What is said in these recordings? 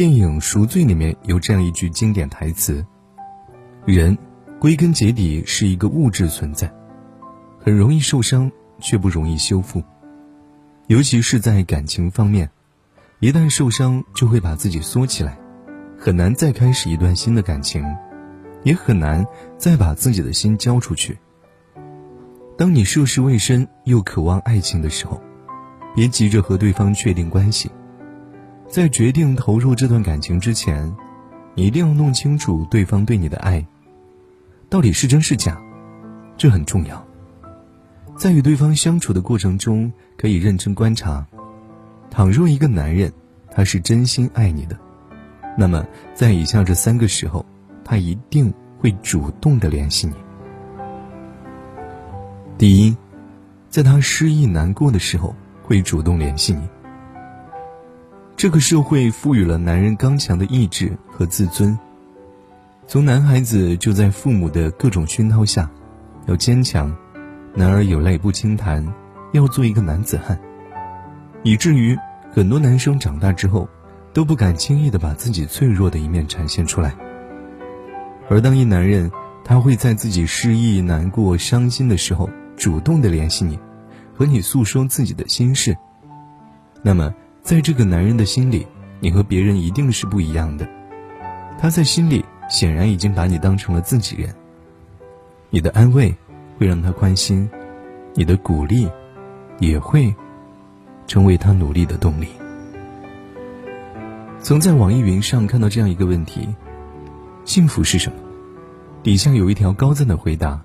电影《赎罪》里面有这样一句经典台词：“人归根结底是一个物质存在，很容易受伤，却不容易修复。尤其是在感情方面，一旦受伤，就会把自己缩起来，很难再开始一段新的感情，也很难再把自己的心交出去。当你涉世未深又渴望爱情的时候，别急着和对方确定关系。”在决定投入这段感情之前，你一定要弄清楚对方对你的爱到底是真是假，这很重要。在与对方相处的过程中，可以认真观察。倘若一个男人他是真心爱你的，那么在以下这三个时候，他一定会主动的联系你。第一，在他失意难过的时候，会主动联系你。这个社会赋予了男人刚强的意志和自尊。从男孩子就在父母的各种熏陶下，要坚强，男儿有泪不轻弹，要做一个男子汉。以至于很多男生长大之后，都不敢轻易的把自己脆弱的一面展现出来。而当一男人他会在自己失意、难过、伤心的时候，主动的联系你，和你诉说自己的心事，那么。在这个男人的心里，你和别人一定是不一样的。他在心里显然已经把你当成了自己人。你的安慰会让他宽心，你的鼓励也会成为他努力的动力。曾在网易云上看到这样一个问题：幸福是什么？底下有一条高赞的回答：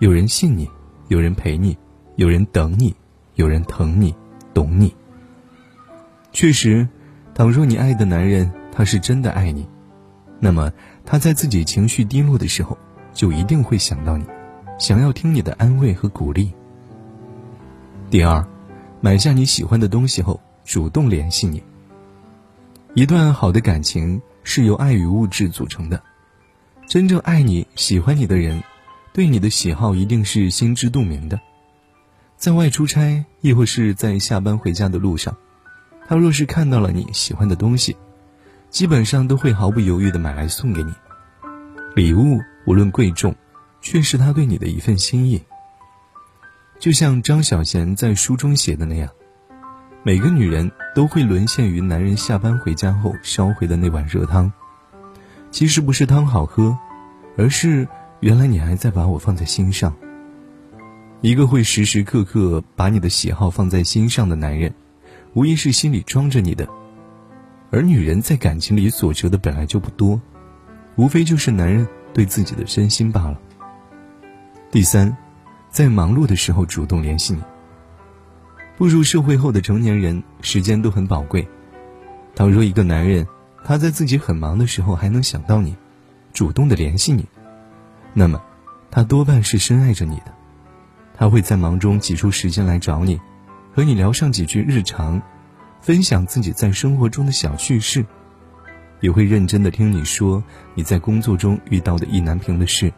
有人信你，有人陪你，有人等你，有人疼你，懂你。确实，倘若你爱的男人他是真的爱你，那么他在自己情绪低落的时候，就一定会想到你，想要听你的安慰和鼓励。第二，买下你喜欢的东西后，主动联系你。一段好的感情是由爱与物质组成的，真正爱你、喜欢你的人，对你的喜好一定是心知肚明的。在外出差，亦或是在下班回家的路上。他若是看到了你喜欢的东西，基本上都会毫不犹豫的买来送给你。礼物无论贵重，却是他对你的一份心意。就像张小娴在书中写的那样，每个女人都会沦陷于男人下班回家后烧回的那碗热汤。其实不是汤好喝，而是原来你还在把我放在心上。一个会时时刻刻把你的喜好放在心上的男人。无疑是心里装着你的，而女人在感情里所求的本来就不多，无非就是男人对自己的真心罢了。第三，在忙碌的时候主动联系你。步入社会后的成年人，时间都很宝贵。倘若一个男人他在自己很忙的时候还能想到你，主动的联系你，那么他多半是深爱着你的，他会在忙中挤出时间来找你。和你聊上几句日常，分享自己在生活中的小趣事，也会认真的听你说你在工作中遇到的意难平的事，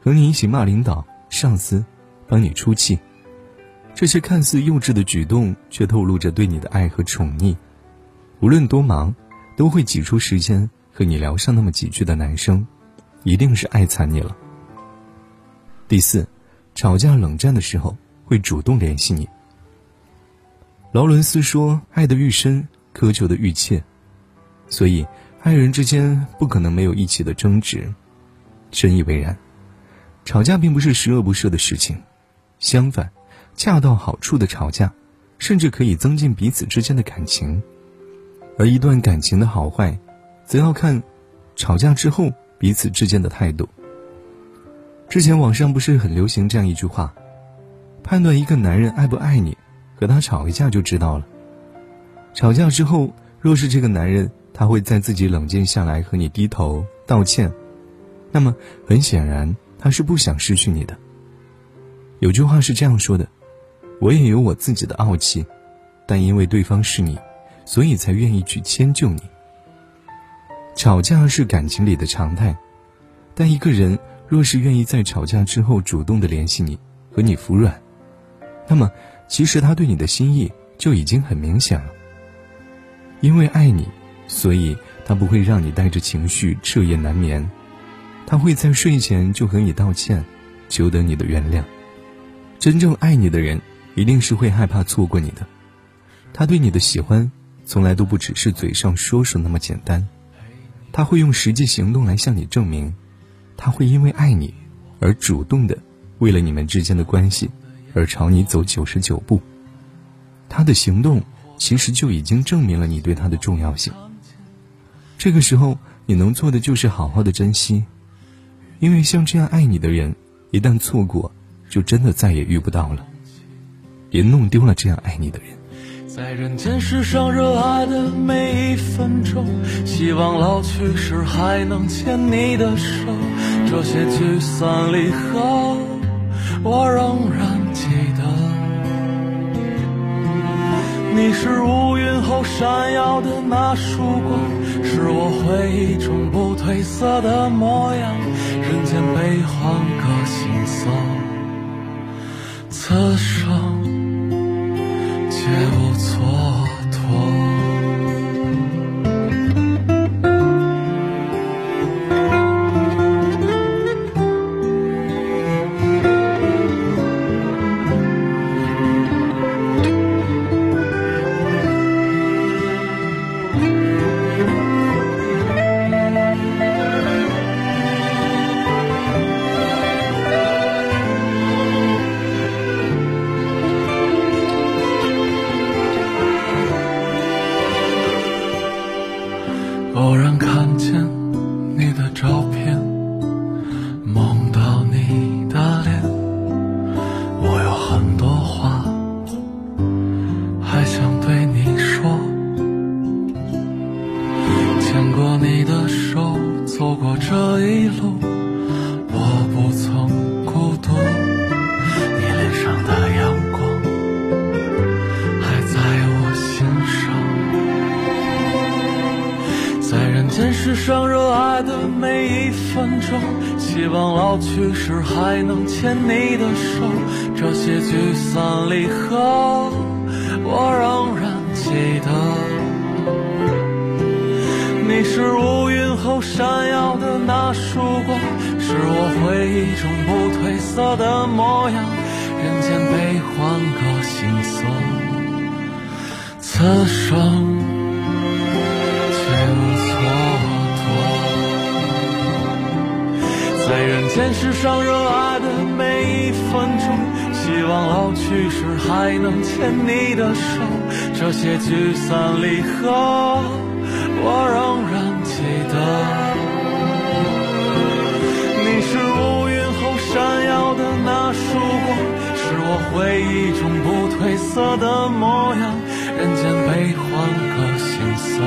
和你一起骂领导、上司，帮你出气。这些看似幼稚的举动，却透露着对你的爱和宠溺。无论多忙，都会挤出时间和你聊上那么几句的男生，一定是爱惨你了。第四，吵架冷战的时候会主动联系你。劳伦斯说：“爱的愈深，苛求的愈切，所以爱人之间不可能没有一起的争执。”深以为然。吵架并不是十恶不赦的事情，相反，恰到好处的吵架，甚至可以增进彼此之间的感情。而一段感情的好坏，则要看吵架之后彼此之间的态度。之前网上不是很流行这样一句话：“判断一个男人爱不爱你。”和他吵一架就知道了。吵架之后，若是这个男人他会在自己冷静下来和你低头道歉，那么很显然他是不想失去你的。有句话是这样说的：“我也有我自己的傲气，但因为对方是你，所以才愿意去迁就你。”吵架是感情里的常态，但一个人若是愿意在吵架之后主动的联系你，和你服软，那么。其实他对你的心意就已经很明显了，因为爱你，所以他不会让你带着情绪彻夜难眠，他会在睡前就和你道歉，求得你的原谅。真正爱你的人，一定是会害怕错过你的。他对你的喜欢，从来都不只是嘴上说说那么简单，他会用实际行动来向你证明，他会因为爱你，而主动的为了你们之间的关系，而朝你走九十九步。他的行动，其实就已经证明了你对他的重要性。这个时候，你能做的就是好好的珍惜，因为像这样爱你的人，一旦错过。就真的再也遇不到了，别弄丢了这样爱你的人。在人间世上热爱的每一分钟，希望老去时还能牵你的手。这些聚散离合，我仍然记得。你是乌云后闪耀的那束光，是我回忆中不褪色的模样。人间悲欢各心酸。此生皆无错世上热爱的每一分钟，希望老去时还能牵你的手。这些聚散离合，我仍然记得。你是乌云后闪耀的那束光，是我回忆中不褪色的模样。人间悲欢各心酸，此生。在人间世上热爱的每一分钟，希望老去时还能牵你的手。这些聚散离合，我仍然记得。你是乌云后闪耀的那束光，是我回忆中不褪色的模样。人间悲欢各心酸，